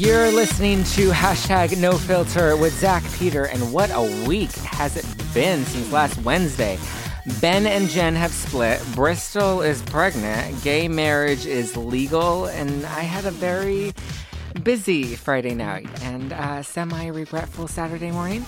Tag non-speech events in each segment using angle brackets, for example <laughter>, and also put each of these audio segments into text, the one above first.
You're listening to hashtag no filter with Zach Peter, and what a week has it been since last Wednesday? Ben and Jen have split, Bristol is pregnant, gay marriage is legal, and I had a very busy Friday night and a semi regretful Saturday morning.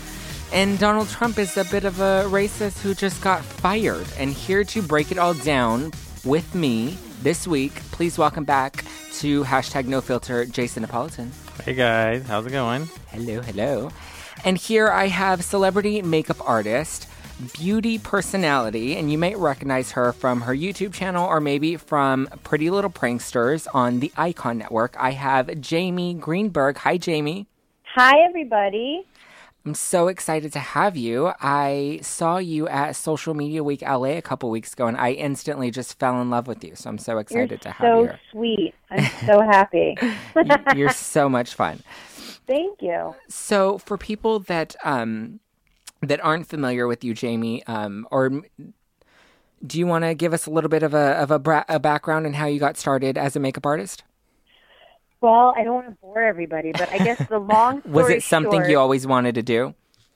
And Donald Trump is a bit of a racist who just got fired. And here to break it all down with me this week, please welcome back to hashtag no filter, Jason Napolitan. Hey guys, how's it going? Hello, hello. And here I have celebrity makeup artist, beauty personality, and you might recognize her from her YouTube channel or maybe from Pretty Little Pranksters on the Icon Network. I have Jamie Greenberg. Hi, Jamie. Hi, everybody. I'm so excited to have you. I saw you at Social Media Week LA a couple weeks ago, and I instantly just fell in love with you. So I'm so excited You're to have so you. So sweet. I'm <laughs> so happy. You- You're so much fun. Thank you. So for people that um, that aren't familiar with you, Jamie, um, or do you want to give us a little bit of a of a, bra- a background in how you got started as a makeup artist? Well, I don't want to bore everybody, but I guess the long story <laughs> Was it something short, you always wanted to do?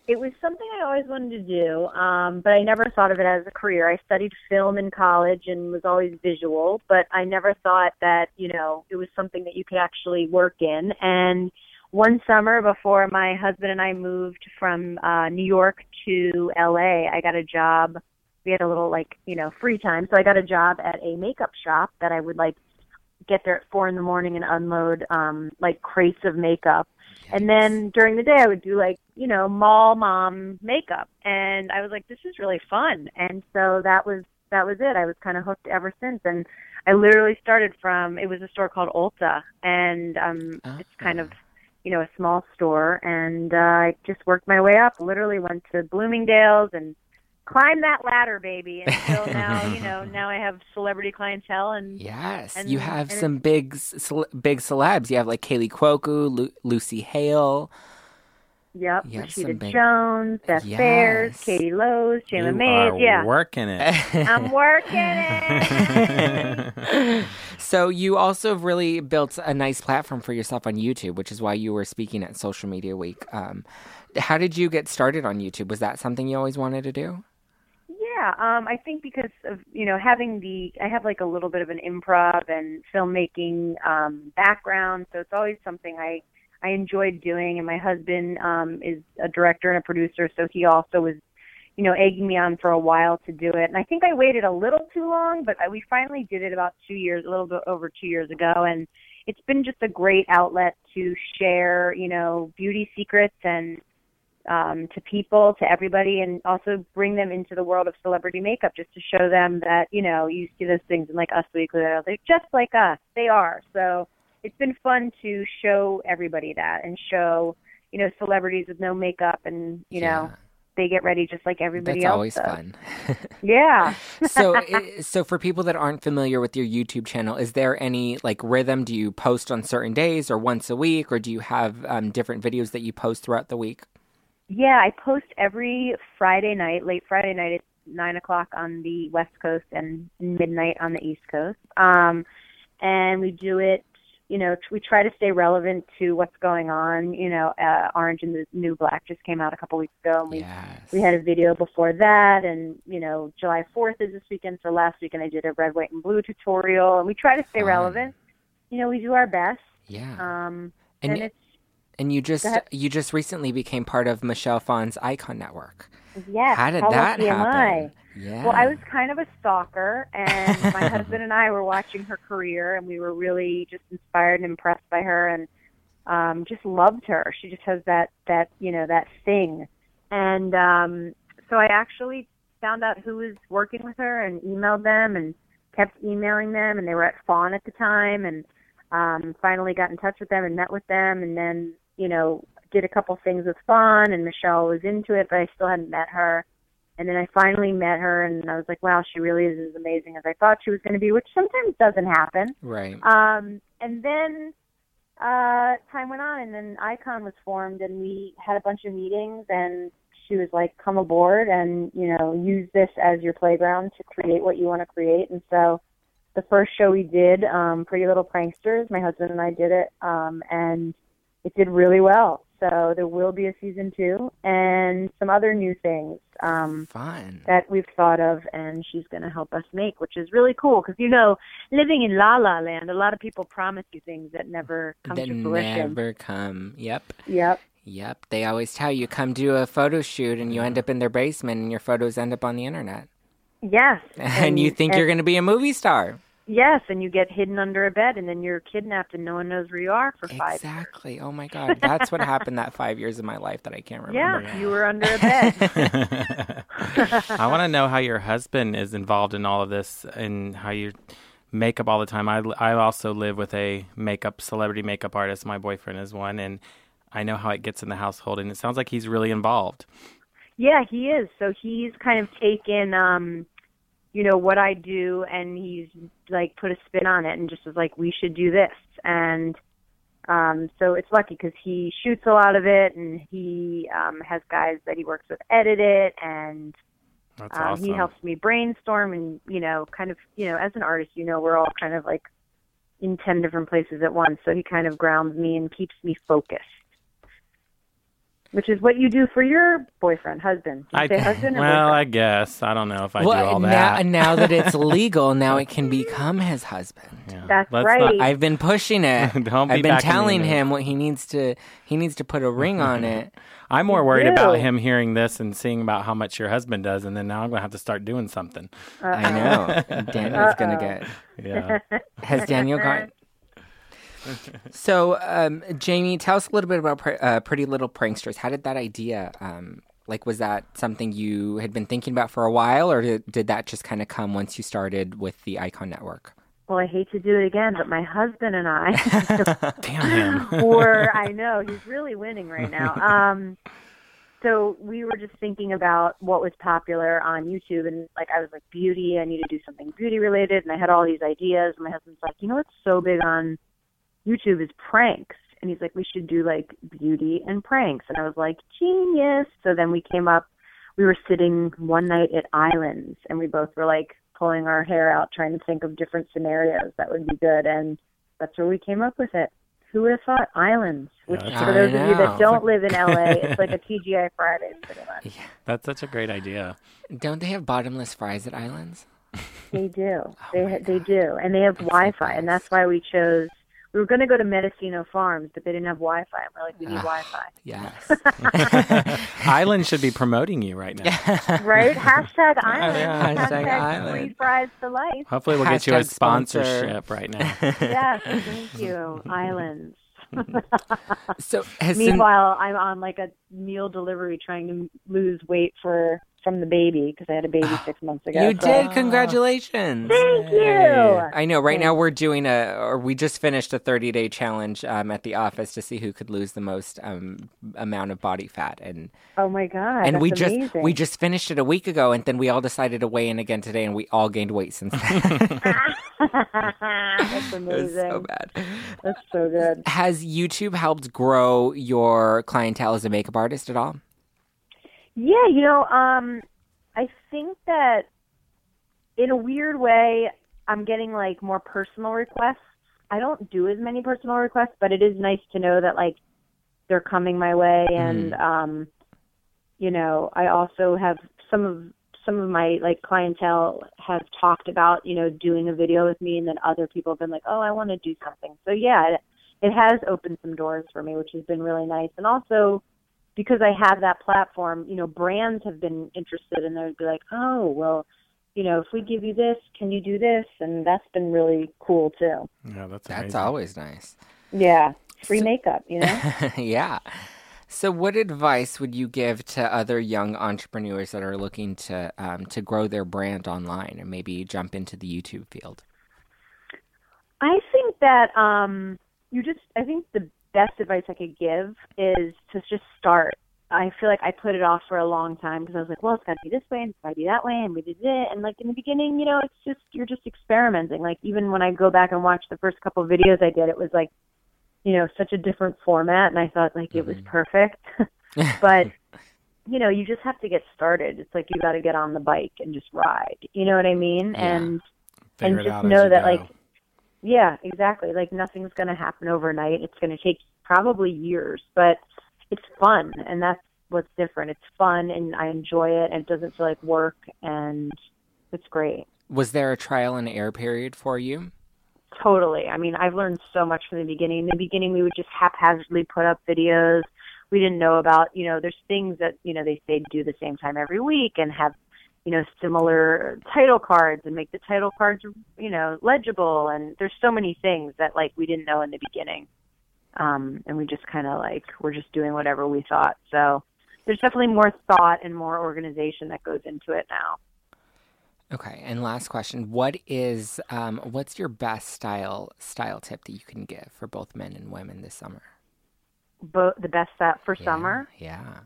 It was something I always wanted to do, um, but I never thought of it as a career. I studied film in college and was always visual, but I never thought that you know it was something that you could actually work in. And one summer before my husband and I moved from uh, New York to LA, I got a job. We had a little like you know free time, so I got a job at a makeup shop that I would like get there at four in the morning and unload um like crates of makeup. And then during the day I would do like, you know, mall mom makeup. And I was like, this is really fun. And so that was that was it. I was kind of hooked ever since and I literally started from it was a store called Ulta and um it's kind of you know, a small store and uh, I just worked my way up. Literally went to Bloomingdale's and climbed that ladder, baby, until <laughs> now, you know, now I have celebrity clientele and Yes, And- you have and some big cel- big celebs. You have like Kaley Cuoco, Lu- Lucy Hale. Yep, You have Rashida big- Jones, Beth Behrs, Katie Lowes, you Jayma are Mays. Yeah, working it. <laughs> I'm working it. <laughs> so you also have really built a nice platform for yourself on YouTube, which is why you were speaking at Social Media Week. Um, how did you get started on YouTube? Was that something you always wanted to do? Um, I think because of you know having the I have like a little bit of an improv and filmmaking um, background, so it's always something I I enjoyed doing. And my husband um, is a director and a producer, so he also was you know egging me on for a while to do it. And I think I waited a little too long, but I, we finally did it about two years, a little bit over two years ago, and it's been just a great outlet to share you know beauty secrets and um, to people, to everybody, and also bring them into the world of celebrity makeup just to show them that, you know, you see those things in like Us Weekly that are just like us. They are. So it's been fun to show everybody that and show, you know, celebrities with no makeup and, you know, they get ready just like everybody That's else. That's always does. fun. <laughs> Yeah. so, <laughs> so for people that aren't familiar with your YouTube channel, is there any like rhythm? Do you post on certain days or once a week, or do you have um, different videos that you post throughout the week? Yeah, I post every Friday night, late Friday night at nine o'clock on the West Coast and midnight on the East Coast. Um, and we do it, you know, we try to stay relevant to what's going on. You know, uh, Orange and the New Black just came out a couple weeks ago, and we Yes. we had a video before that, and you know, July Fourth is this weekend. So last weekend I did a red, white, and blue tutorial, and we try to stay Fun. relevant. You know, we do our best, yeah. um, And and, it's And you just you just recently became part of Michelle Phan's Icon Network. yes. How did how that lucky am I? happen? Yeah. Well, I was kind of a stalker, and my husband and I were watching her career, and we were really just inspired and impressed by her, and um, just loved her. She just has that that you know that thing, and um, so I actually found out who was working with her and emailed them and kept emailing them, and they were at Fawn at the time, and um, finally got in touch with them and met with them, and then you know did a couple things with Phan, and Michelle was into it, but I still hadn't met her. And then I finally met her, and I was like, wow, she really is as amazing as I thought she was going to be, which sometimes doesn't happen. right. Um, and then uh, time went on, and then Icon was formed, and we had a bunch of meetings, and she was like, come aboard and, you know, use this as your playground to create what you want to create. And so the first show we did, um, Pretty Little Pranksters, my husband and I did it, um, and it did really well. So there will be a season two and some other new things um, Fun. that we've thought of, and she's going to help us make, which is really cool. Because you know, living in La La Land, a lot of people promise you things that never come That to fruition. never come. Yep. Yep. Yep. They always tell you come do a photo shoot and you end up in their basement and your photos end up on the internet. Yes. <laughs> And, you think and- you're going to be a movie star. Yes, and you get hidden under a bed, and then you're kidnapped, and no one knows where you are for five. Exactly. Oh my God. That's what happened that five years of my life that I can't <laughs> remember. Yeah, you were under a bed. <laughs> <laughs> I want to know how your husband is involved in all of this and how you make up all the time. I, I also live with a makeup celebrity makeup artist. My boyfriend is one, and I know how it gets in the household. And it sounds like he's really involved. Yeah, he is. So he's kind of taken, um, you know, what I do, and he's like put a spin on it, and just was like, we should do this. And um, so it's lucky because he shoots a lot of it, and he um, has guys that he works with edit it, and That's um, awesome. he helps me brainstorm, and you know, kind of, you know, as an artist, you know, we're all kind of like in ten different places at once. So he kind of grounds me and keeps me focused. Which is what you do for your boyfriend, husband. You I, say husband or well, I guess I don't know if I well, do all now, that. now that it's <laughs> legal, now it can become his husband. Yeah. That's Let's right. not- I've been pushing it. <laughs> Don't be I've been telling him what he needs to. He needs to put a ring on it. <laughs> I'm more worried about him hearing this and seeing about how much your husband does, and then now I'm going to have to start doing something. I know. Daniel's gonna get. Yeah. Has Daniel gone? So, um, Jamie, tell us a little bit about Pr- uh, Pretty Little Pranksters. How did that idea, um, like, was that something you had been thinking about for a while, or did, did that just kind of come once you started with the Icon Network? Well, I hate to do it again, but my husband and I <laughs> Damn him. <laughs> were, I know, he's really winning right now. <laughs> Um, so we were just thinking about what was popular on YouTube, and like I was like, beauty, I need to do something beauty related, and I had all these ideas. And my husband's like, you know what's so big on YouTube is pranks, and he's like, we should do like beauty and pranks, and I was like, genius. So then we came up. We were sitting one night at Islands, and we both were like pulling our hair out, trying to think of different scenarios that would be good, and that's where we came up with it. Who would have thought Islands? Which, Yeah, for those I of you that don't live in <laughs> LA, it's like a TGI Fridays, pretty much. That's such a great idea. Don't they have bottomless fries at Islands? They do. <laughs> Oh they they do, and they have Wi-Fi, and that's why we chose. We were going to go to Mendocino Farms, but they didn't have Wi-Fi. And we're like, we need Ah. Wi-Fi, Yes. <laughs> <laughs> Island should be promoting you right now. right? Hashtag Island. <laughs> yeah, hashtag Hashtag Island. free fries for life. Hopefully, we'll get you a Hashtag sponsor. sponsorship right now. Yes, thank you, Islands. so, has Meanwhile, I'm on like a meal delivery trying to lose weight for from the baby because I had a baby <gasps> six months ago. you so- did. Congratulations. Thank you. I know. Right now, we're doing a, or we just finished a 30 day challenge um, at the office to see who could lose the most um, amount of body fat, and Oh my god! and we just amazing. we just finished it a week ago, and then we all decided to weigh in again today, and we all gained weight since then. <laughs> that's <laughs> amazing. so bad. That's so good. Has YouTube helped grow your clientele as a makeup artist at all? Yeah, you know, um, I think that in a weird way, I'm getting like more personal requests. I don't do as many personal requests, but it is nice to know that like they're coming my way, and um, you know, I also have some of some of my like clientele have talked about you know doing a video with me, and then other people have been like, oh, I want to do something. So yeah, it, it has opened some doors for me, which has been really nice, and also because I have that platform, you know, brands have been interested and they'd be like, oh, well, you know, if we give you this, can you do this? And that's been really cool too. Yeah, that's That's amazing. always nice. Yeah. Free makeup, you know? <laughs> yeah. So, what advice would you give to other young entrepreneurs that are looking to um, to grow their brand online and maybe jump into the YouTube field? I think that um you just I think the best advice I could give is to just start. I feel like I put it off for a long time because I was like, well, it's got to be this way and it's got to be that way, and we did it. And like in the beginning, you know, it's just you're just experimenting. Like even when I go back and watch the first couple of videos I did, it was like, you know, such a different format, and I thought like it was mm-hmm. perfect. <laughs> <laughs> but you know, you just have to get started. It's like you got to get on the bike and just ride. You know what I mean? Yeah. And Figure and just know that go. like Yeah, exactly. Like nothing's going to happen overnight. It's going to take probably years, but it's fun, and that's what's different. It's fun, and I enjoy it, and it doesn't feel like work, and it's great. Was there a trial and error period for you? Totally. I mean, I've learned so much from the beginning. In the beginning, we would just haphazardly put up videos. We didn't know about, you know, there's things that, you know, they say do the same time every week and have, you know, similar title cards and make the title cards, you know, legible. And there's so many things that, like, we didn't know in the beginning. Um, and we just kind of, like, we're just doing whatever we thought. So there's definitely more thought and more organization that goes into it now. Okay, and last question: What is um, what's your best style style tip that you can give for both men and women this summer? Bo- the best style for Yeah, summer. Yeah.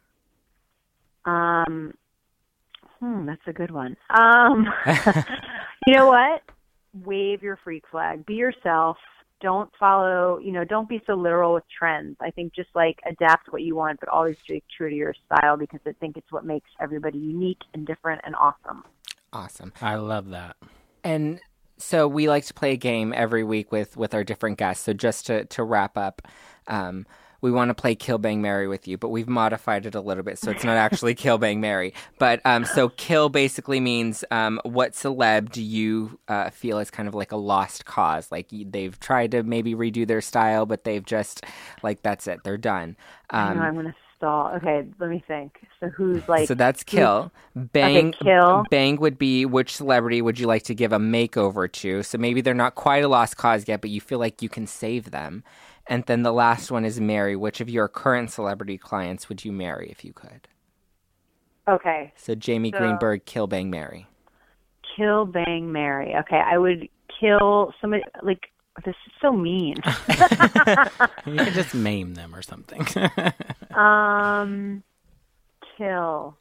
Um, hmm, that's a good one. Um, <laughs> you know what? Wave your freak flag. Be yourself. Don't follow, you know, don't be so literal with trends. I think just like adapt what you want, but always stay true to your style because I think it's what makes everybody unique and different and awesome. Awesome. I love that. And so we like to play a game every week with with our different guests. So just to to wrap up, um, we want to play Kill Bang Mary with you, but we've modified it a little bit, so it's not actually Kill Bang Mary. But um, so kill basically means um, what celeb do you uh, feel is kind of like a lost cause? Like they've tried to maybe redo their style, but they've just like that's it, they're done. I know Um, I'm gonna stall. Okay, let me think. So who's like? so that's kill. Bang. kill. Bang would be which celebrity would you like to give a makeover to? So maybe they're not quite a lost cause yet, but you feel like you can save them. And then the last one is marry. Which of your current celebrity clients would you marry if you could? okay, So Jamie So- Greenberg, kill, bang, marry. kill, bang, marry. Okay, I would kill somebody. Like this is so mean. <laughs> You could just maim them or something. <laughs> Um, kill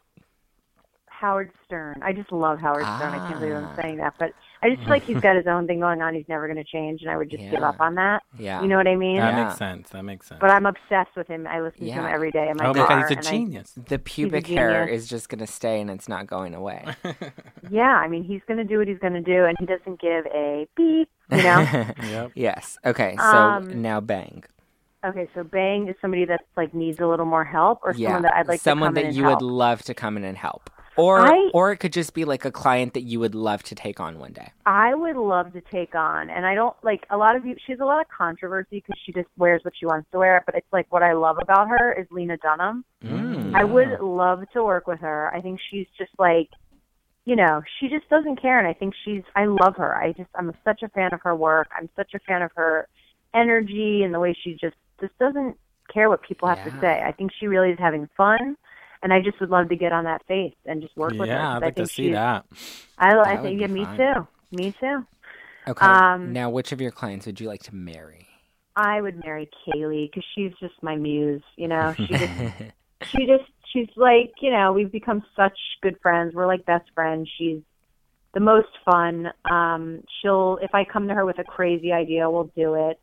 Howard Stern. I just love Howard Stern. I can't believe I'm Ah. saying that, but I just feel like he's got his own thing going on. He's never going to change, and I would just give up on that. Yeah. You know what I mean? that Yeah. makes sense. That makes sense. But I'm obsessed with him. I listen to him every day in my oh my god, he's a and I- genius. the pubic hair is just going to stay and it's not going away. <laughs> yeah, I mean, he's going to do what he's going to do, and he doesn't give a beep. You know? <laughs> Yep. yes. Okay. So Um, now bang. okay, so Bang is somebody that's like needs a little more help, or Yeah. someone that I'd like Someone to come that in and you help. would love to come in and help. Or I- or it could just be like a client that you would love to take on one day. I would love to take on, and I don't like a lot of you. She has a lot of controversy because she just wears what she wants to wear. But it's like what I love about her is Lena Dunham. Mm. I would love to work with her. I think she's just like, you know, she just doesn't care, and I think she's. I love her. I just, I'm such a fan of her work. I'm such a fan of her energy and the way she just just doesn't care what people have Yeah. to say. I think she really is having fun. And I just would love to get on that face and just work with her. Yeah, I'd like to see that. I, I think, yeah, me fun. too. Me too. Okay. Um, now, which of your clients would you like to marry? I would marry Kaley because she's just my muse. You know, she just, <laughs> she just, she's like, you know, we've become such good friends. We're like best friends. She's the most fun. Um, she'll, if I come to her with a crazy idea, we'll do it.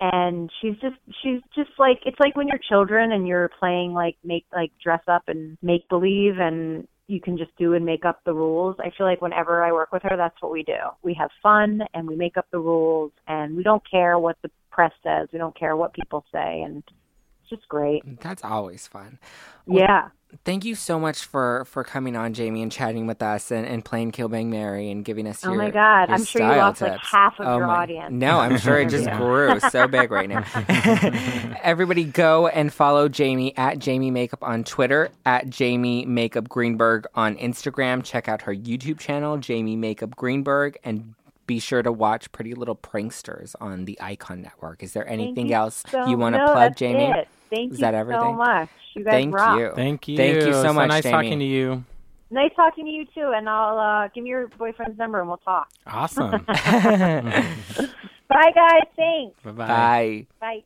And she's just, she's just like, it's like when you're children and you're playing like make, like dress up and make believe and you can just do and make up the rules. I feel like whenever I work with her, that's what we do. We have fun and we make up the rules and we don't care what the press says. We don't care what people say. And it's just great. That's always fun. Yeah. Thank you so much for for coming on, Jamie, and chatting with us and, and playing Kill Bang Mary and giving us your Oh my God. I'm sure you lost, like, half of Oh your my- audience. No, I'm sure it just <laughs> Yeah. grew so big right now. <laughs> Everybody go and follow Jamie at Jamie Makeup on Twitter, at Jamie Makeup Greenberg on Instagram. Check out her YouTube channel, Jamie Makeup Greenberg, and be sure to watch Pretty Little Pranksters on the Icon Network. Is there anything you else so- you want to no, plug, that's Jamie? It. Thank Is you that so much. You guys Thank rock. you. Thank you. Thank you so So much, nice Jamie. talking to you. Nice talking to you too. And I'll uh, give me your boyfriend's number and we'll talk. Awesome. <laughs> <laughs> Bye, guys. Thanks. Bye bye. Bye. Bye.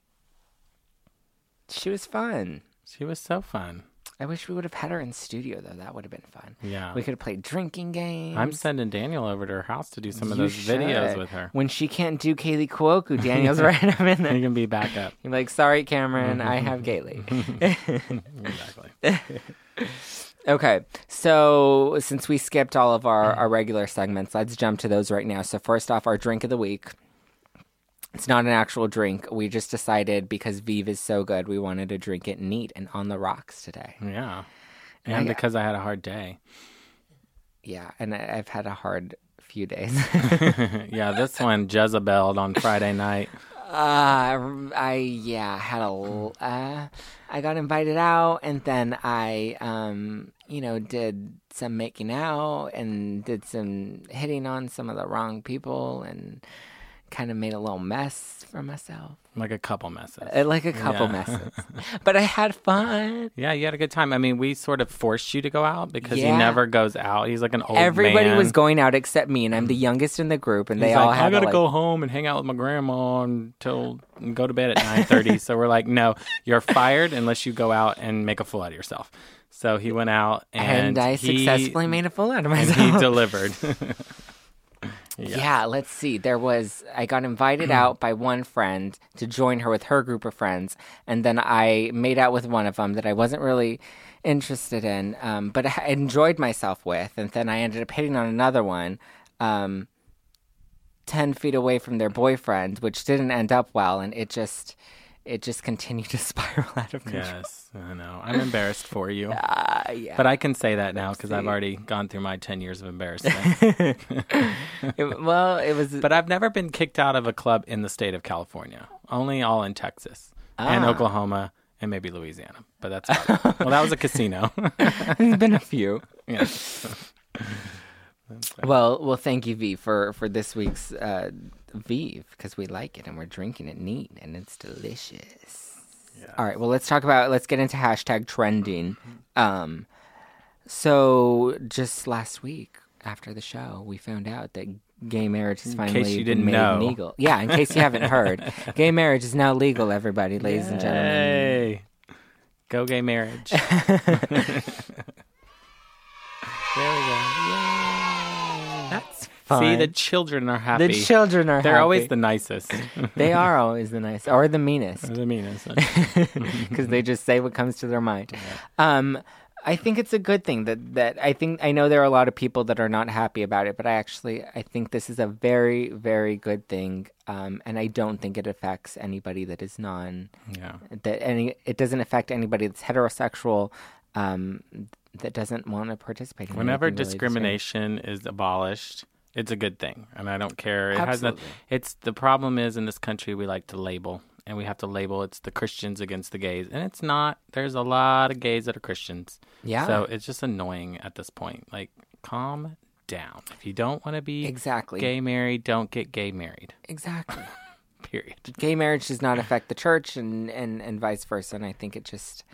She was fun. She was so fun. I wish we would have had her in studio though. That would have been fun. Yeah. We could have played drinking games. I'm sending Daniel over to her house to do some of You those videos with her. When she can't do Kaley Cuoco, Daniel's <laughs> right up in there. He there. can be back up. You're like, sorry, Cameron, I <laughs> have Kaley. <laughs> Exactly. okay, so since we skipped all of our, our regular segments, let's jump to those right now. So first off, our drink of the week. It's not an actual drink. We just decided because Vive is so good, we wanted to drink it neat and on the rocks today. Yeah. And And I- because I had a hard day. Yeah, and I, I've had a hard few days. <laughs> yeah, this one Jezebel on Friday night. Uh, I yeah had a l- uh, I got invited out and then I um you know did some making out and did some hitting on some of the wrong people and kind of made a little mess for myself Like a couple messes. Uh, like a couple Yeah. <laughs> messes but I had fun Yeah, you had a good time. I mean, we sort of forced you to go out because Yeah. he never goes out. He's like an old everybody man. was going out except me and I'm the youngest in the group and He's they like, all had I gotta to, like, go home and hang out with my grandma until go to bed at nine thirty. <laughs> so we're like, no, you're fired unless you go out and make a fool out of yourself. So he went out and, and I he- successfully made a fool out of and myself he delivered. <laughs> Yeah. let's see. There was I got invited out by one friend to join her with her group of friends, and then I made out with one of them that I wasn't really interested in, um, but I enjoyed myself with, and then I ended up hitting on another one. Um, 10 feet away from their boyfriend which didn't end up well and it just it just continued to <laughs> spiral out of control yes, I know. I'm embarrassed for you. <laughs> Ah, yeah But I can say that now because I've already gone through my 10 years of embarrassment. <laughs> It- well it was but I've never been kicked out of a club in the state of California. Only all in Texas and Ah. Oklahoma and maybe Louisiana. But that's well, that was a casino. there's been a few yeah. Well, well, thank you, V, for for this week's uh, Vive because we like it and we're drinking it neat and it's delicious. All right, well, let's talk about let's get into hashtag trending. Um, so just last week after the show, we found out that gay marriage is finally case you been didn't made know. legal. Yeah, in case you haven't heard, <laughs> gay marriage is now legal. Everybody, ladies and gentlemen. Hey, go gay marriage. <laughs> <laughs> there we go. That's See, the children are happy. the children are. Happy. They're happy. always the nicest. <laughs> They are always the nicest, or the meanest. They're the meanest. because <laughs> they just say what comes to their mind. Um, I think it's a good thing that that I think I know there are a lot of people that are not happy about it, but I actually I think this is a very very good thing, um, and I don't think it affects anybody that is non yeah. that any it doesn't affect anybody that's heterosexual. Um, that doesn't want to participate. In Whenever anything really discrimination is abolished, it's a good thing, and I don't care. It has not, Absolutely. It's the problem is in this country we like to label, and we have to label it's the Christians against the gays, and it's not. There's a lot of gays that are Christians. Yeah. So it's just annoying at this point. Like, calm down. If you don't want to be Exactly. gay married, don't get gay married. exactly. <laughs> Period. Gay marriage does not affect the church, and and and vice versa. And I think it just.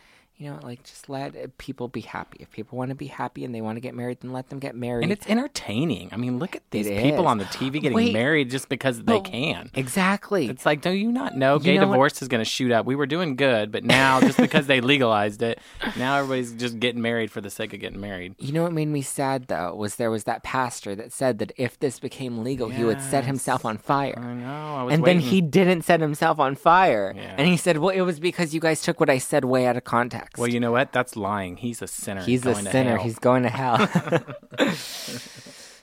You know, like just let uh, people be happy. If people want to be happy and they want to get married, then let them get married. And it's entertaining. I mean, look at these It people is. on the TV getting Wait. married just because they can. Exactly. It's like, do you not know gay know divorce is going to shoot up? We were doing good, but now just because they legalized it, now everybody's just getting married for the sake of getting married. you know what made me sad though was there was that pastor that said that if this became legal, he would set himself on fire. I know. I was And waiting. then he didn't set himself on fire. Yeah. And he said, "Well, it was because you guys took what I said way out of context." Well, you know what? That's lying. He's a sinner. He's a going to sinner. hell. He's going to hell. <laughs>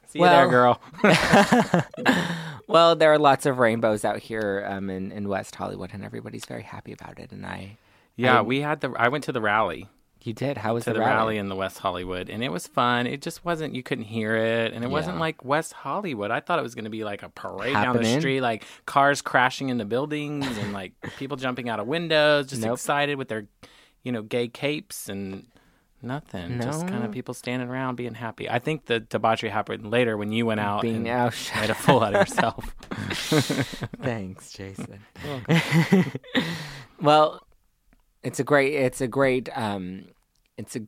See you there, well- girl. <laughs> well, there are lots of rainbows out here um, in in West Hollywood, and everybody's very happy about it. And I, yeah, I- we had the. I went to the rally. you did. How was to the, the, rally? rally? in the West Hollywood, and it was fun. It just wasn't. You couldn't hear it, and it wasn't like West Hollywood. I thought it was going to be like a parade down the street, like cars crashing into buildings and like people jumping out of windows, just Nope. excited with their, you know, gay capes and nothing. Just kind of people standing around being happy. I think the debauchery happened later when you went out Being and out, <laughs> made a fool out of yourself. <laughs> <laughs> Thanks, Jason. well, it's a great. It's a great. Um, it's a.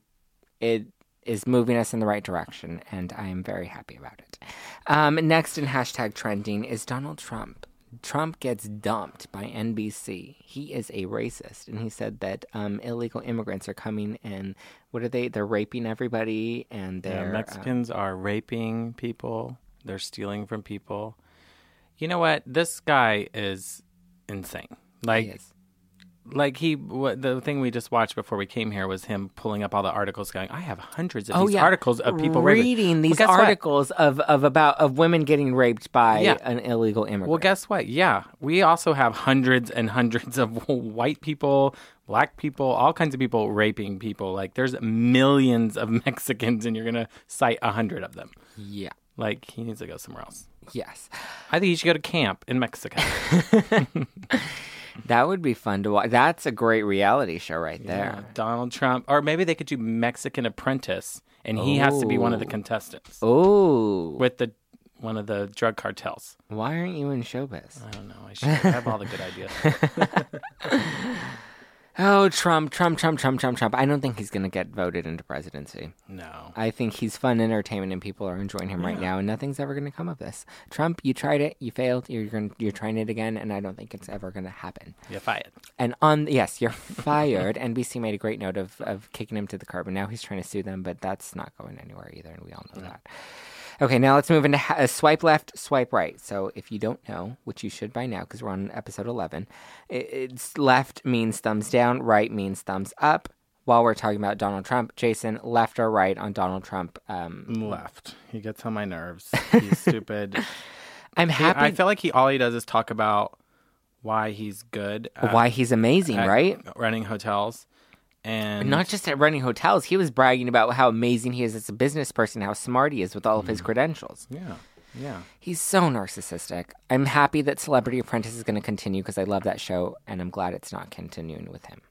It is moving us in the right direction, and I am very happy about it. Um, next in hashtag trending is Donald Trump. Trump gets dumped by NBC. He is a racist, and he said that um, illegal immigrants are coming and what are they? They're raping everybody, and Yeah, they're uh, Mexicans are raping people. They're stealing from people. You know what? This guy is insane. Like. Like he, what, the thing we just watched before we came here was him pulling up all the articles, going, "I have hundreds of Oh these yeah, articles of people raping." reading Well, these what? articles of, of about of women getting raped by Yeah. an illegal immigrant. Well, guess what? Yeah, we also have hundreds and hundreds of <laughs> white people, black people, all kinds of people raping people. Like, there's millions of <laughs> Mexicans, and you're gonna cite a hundred of them. yeah, Like, he needs to go somewhere else. yes, I think he should go to camp in Mexico. <laughs> that would be fun to watch. That's a great reality show right Yeah, there. Donald Trump, or maybe they could do Mexican Apprentice, and he has to be one of the contestants Oh, with the one of the drug cartels. why aren't you in showbiz? I don't know. I should have all the good ideas. <laughs> <laughs> Oh, Trump, Trump, Trump, Trump, Trump, Trump. I don't think he's going to get voted into presidency. No. I think he's fun entertainment and people are enjoying him right now and nothing's ever going to come of this. Trump, you tried it, you failed, you're going you're trying it again and I don't think it's ever going to happen. You're fired. And on yes, you're <laughs> fired. NBC made a great note of of kicking him to the curb and now he's trying to sue them, but that's not going anywhere either and we all know that. Okay, now let's move into ha- uh, swipe left, swipe right. So if you don't know, which you should by now because we're on episode 11, i- it's left means thumbs down, right means thumbs up. While we're talking about Donald Trump, Jason, left or right on Donald Trump? Um, Left. He gets on my nerves. <laughs> He's stupid. I'm happy I feel like he all he does is talk about why he's good. At, why he's amazing, right? Running hotels, and Not just at running hotels. He was bragging about how amazing he is as a business person, how smart he is with all of Mm. his credentials. yeah, yeah. He's so narcissistic. I'm happy that Celebrity Apprentice is going to continue because I love that show, and I'm glad it's not continuing with him.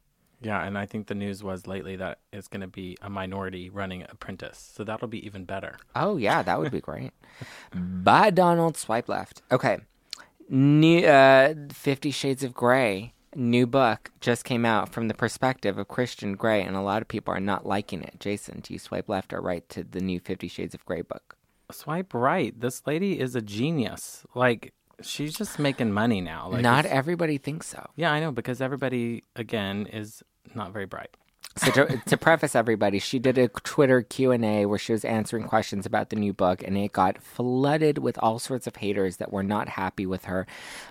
Yeah, and I think the news was lately that it's going to be a minority running apprentice, so that'll be even better. Oh yeah, that would be great. Bye, Donald. Swipe left. Okay. New uh, Fifty Shades of Grey new book just came out from the perspective of Christian Grey, and a lot of people are not liking it. Jason, do you swipe left or right to the new Fifty Shades of Grey book? Swipe right. This lady is a genius. Like she's just making money now. Like not everybody thinks so. Yeah, I know because everybody again is not very bright. So to, to preface everybody, she did a Twitter Q and A where she was answering questions about the new book, and it got flooded with all sorts of haters that were not happy with her.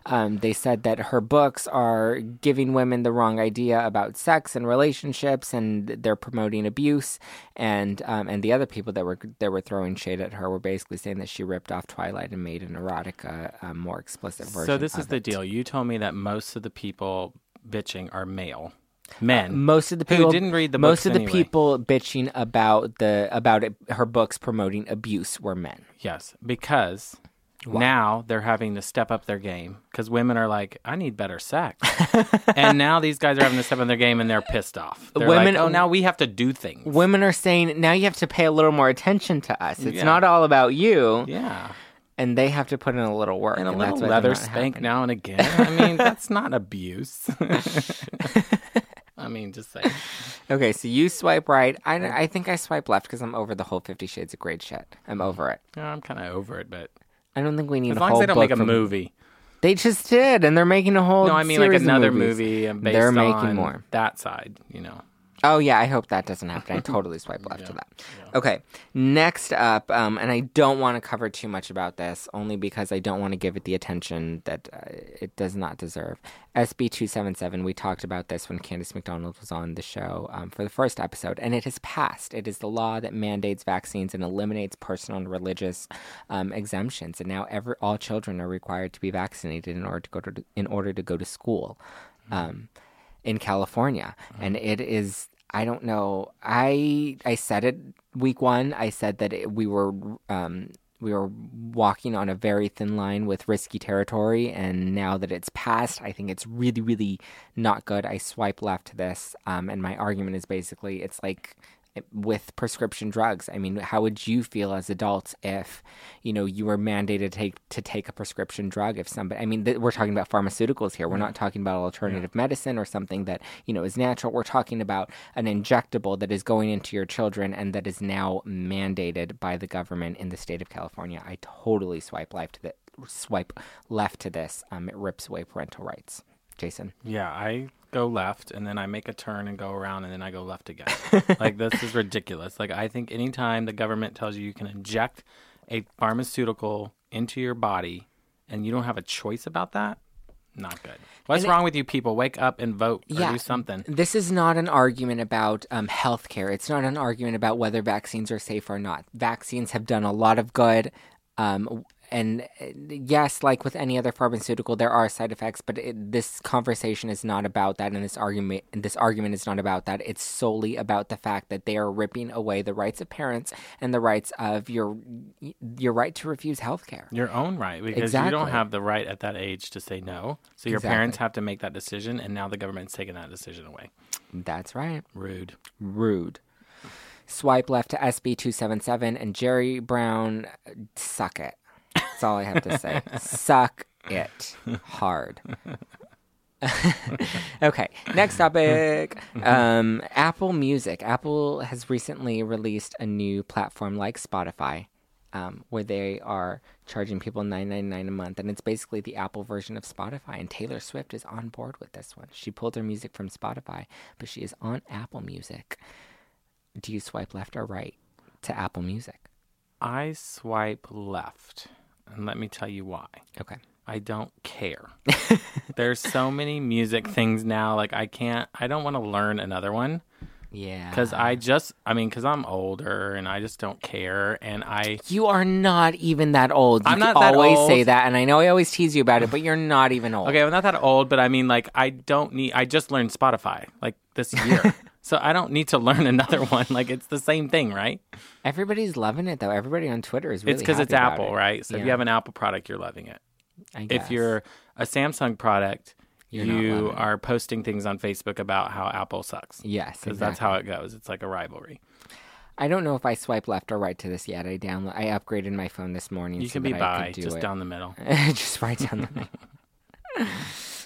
Um, they said that her books are giving women the wrong idea about sex and relationships, and they're promoting abuse. And um, and the other people that were that were throwing shade at her were basically saying that she ripped off Twilight and made an erotica, um, more explicit version. So this is of the deal. You told me that most of the people bitching are male men. Uh, most of the people Who didn't read the most of the anyway. people bitching about the about it, her books promoting abuse were men. yes, because now they're having to step up their game because women are like, I need better sex, <laughs> and now these guys are having to step up their game and they're pissed off. They're Women- like, oh, now we have to do things. Women are saying now you have to pay a little more attention to us. It's Yeah. not all about you, yeah, and they have to put in a little work. and a and little leather spank happy. now and again. I mean, <laughs> that's not abuse. <laughs> I mean, just say <laughs> Okay, so you swipe right. I, I think I swipe left because I'm over the whole Fifty Shades of Grey shit. I'm mm. over it. I'm kind of over it, but I don't think we need as a long as whole they don't book make a from- movie. They just did, and they're making a whole. No, I mean like series of another movies. movie um, and based They're making on more. that side, you know. Oh yeah, I hope that doesn't happen. I <laughs> totally swipe left to that. Okay, next up, um, and I don't want to cover too much about this, only because I don't want to give it the attention that uh, it does not deserve. SB two seven seven. We talked about this when Candice McDonald was on the show um, for the first episode, and it has passed. It is the law that mandates vaccines and eliminates personal and religious um, exemptions, and now every all children are required to be vaccinated in order to go to in order to go to school. Um, in California, and it is. I don't know. I I said it week one. I said that it, we were um, we were walking on a very thin line with risky territory, and now that it's passed, I think it's really really not good. I swipe left to this, um, and my argument is basically it's like with prescription drugs. I mean, how would you feel as adults if, you know, you were mandated to take to take a prescription drug? If somebody, I mean, th- we're talking about pharmaceuticals here. We're not talking about alternative medicine or something that you know is natural. We're talking about an injectable that is going into your children and that is now mandated by the government in the state of California. I totally swipe left to the swipe left to this. Um, it rips away parental rights. Jason. Yeah, I go left and then I make a turn and go around and then I go left again. <laughs> like this is ridiculous. Like I think anytime the government tells you you can inject a pharmaceutical into your body and you don't have a choice about that, not good. What's And it- wrong with you people? Wake up and vote or Yeah. do something. This is not an argument about um, healthcare. It's not an argument about whether vaccines are safe or not. Vaccines have done a lot of good. Um, and uh, yes, like with any other pharmaceutical, there are side effects, but it, this conversation is not about that, and this argument, this argument is not about that. It's solely about the fact that they are ripping away the rights of parents and the rights of your your right to refuse healthcare. Your own right, because you don't have the right at that age to say no. So your Exactly. parents have to make that decision, and now the government's taking that decision away. That's right. Rude. Rude. Swipe left to SB277 and Jerry Brown, suck it. That's all I have to say. suck it hard. <laughs> okay, next topic. Um, Apple Music. Apple has recently released a new platform like Spotify. Um, where they are charging people nine ninety nine a month, and it's basically the Apple version of Spotify. And Taylor Swift is on board with this one. She pulled her music from Spotify, but she is on Apple Music. Do you swipe left or right to Apple Music? I swipe left, and let me tell you why. Okay. I don't care. <laughs> There's so many music things now. Like I can't. I don't want to learn another one Yeah. because I just. I mean, because I'm older and I just don't care. And I. you are not even that old. You I'm not that always old. say that, and I know I always tease you about it, but you're not even old. Okay, I'm not that old, but I mean, like, I don't need. I just learned Spotify like this year, <laughs> so I don't need to <laughs> learn another one. Like, it's the same thing, right? Everybody's loving it though. Everybody on Twitter is really. it's because it's Apple, it. right? So if you have an Apple product, you're loving it. I guess. If you're a Samsung product, You're you are posting things on Facebook about how Apple sucks. yes, Because exactly. that's how it goes. It's like a rivalry. I don't know if I swipe left or right to this yet. I download. I upgraded my phone this morning. You so can be by just it. down the middle. <laughs> just right down the middle. <laughs>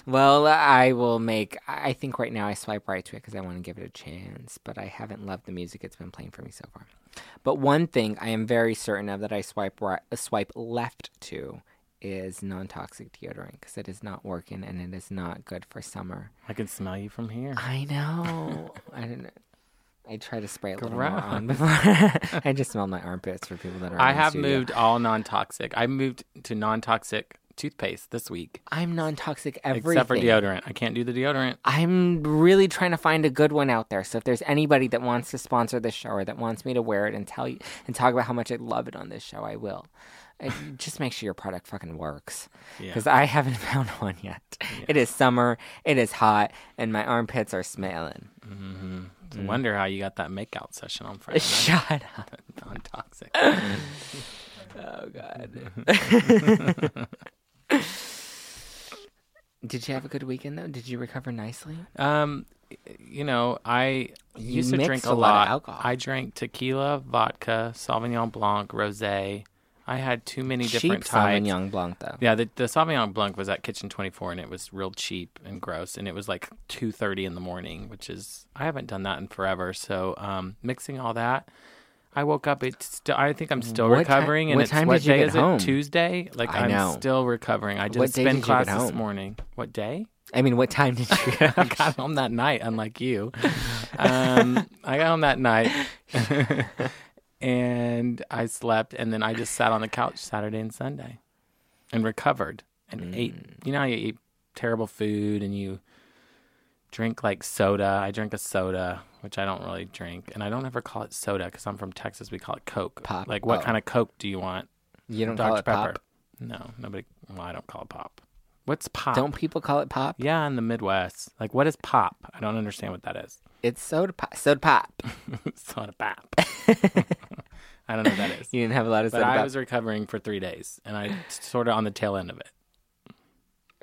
well, I will make. I think right now I swipe right to it because I want to give it a chance. But I haven't loved the music it's been playing for me so far. But one thing I am very certain of that I swipe right, uh, swipe left to is non-toxic deodorant because it is not working and it is not good for summer. I can smell you from here. I know. I didn't. I try to spray a little more on before. <laughs> I just smelled my armpits for people that are. I have studio. moved all non-toxic. I moved to non-toxic toothpaste this week, I'm non-toxic everything. except for deodorant. I can't do the deodorant. I'm really trying to find a good one out there. So if there's anybody that wants to sponsor this show or that wants me to wear it and tell you and talk about how much I love it on this show, I will. Uh, just make sure your product fucking works Yeah. because I haven't <laughs> found one yet. It is summer, it is hot, and my armpits are smelling. I wonder how you got that makeout session on Friday. <laughs> Shut up! <laughs> non-toxic. Oh god. Did you have a good weekend though? Did you recover nicely? Um, you know, I You used to mixed drink a a lot of alcohol. I drank tequila, vodka, Sauvignon Blanc, rosé. I had too many different Cheap types. Sauvignon Blanc though. Yeah, the, the Sauvignon Blanc was at Kitchen 24 and it was real cheap and gross and it was like 2:30 in the morning, which is I haven't done that in forever. So, um mixing all that, I woke up it's still I think I'm still What ti- recovering and what it's time what did you day get is home? it? Tuesday? Like I am still recovering. I just What a day did you get class this home? morning. What day? I mean, what time did you get <laughs> I got home that night, unlike you. <laughs> Um, I got home that night and I slept, and then I just sat on the couch Saturday and Sunday and recovered and ate. You know how you eat terrible food and you drink like soda. I drink a soda, which I don't really drink, and I don't ever call it soda because I'm from Texas. We call it Coke. Pop. Like, what Oh. kind of Coke do you want? You don't Dr call it Pepper. pop. No, nobody. Well, I don't call it pop. What's pop? Don't people call it pop? Yeah, in the Midwest. Like, what is pop? I don't understand what that is. It's soda pop. Soda pop. <laughs> soda pop. <laughs> I don't know what that is. You didn't have a lot of But soda I pop. was recovering for three days, and I sort of on the tail end of it.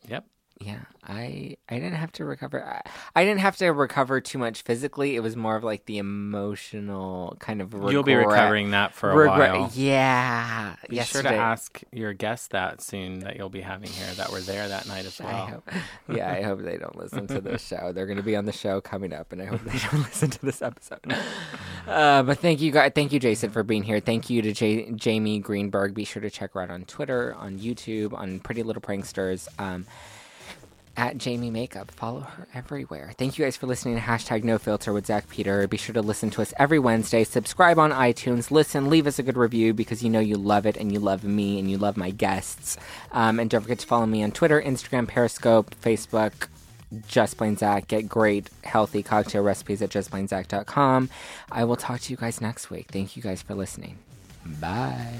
Yep. Yeah, I I didn't have to recover. I, I didn't have to recover too much physically. It was more of like the emotional kind of. Regret. You'll be recovering that for a regret. while. Yeah. Be Yesterday. sure to ask your guests that soon that you'll be having here that were there that night as I well. hope, yeah, I hope they don't listen to this <laughs> show. They're going to be on the show coming up, and I hope they don't <laughs> listen to this episode. Uh, but thank you, guys. Thank you, Jason, for being here. Thank you to J- Jamie Greenberg. Be sure to check her out on Twitter, on YouTube, on Pretty Little Pranksters. Um, at Jamie Makeup. Follow her everywhere. Thank you guys for listening to hashtag No Filter with Zach Peter. Be sure to listen to us every Wednesday. Subscribe on iTunes. Listen, leave us a good review because you know you love it and you love me and you love my guests. Um, and don't forget to follow me on Twitter, Instagram, Periscope, Facebook. Just Plain Zach. Get great, healthy cocktail recipes at justplainzach.com. I will talk to you guys next week. Thank you guys for listening. Bye.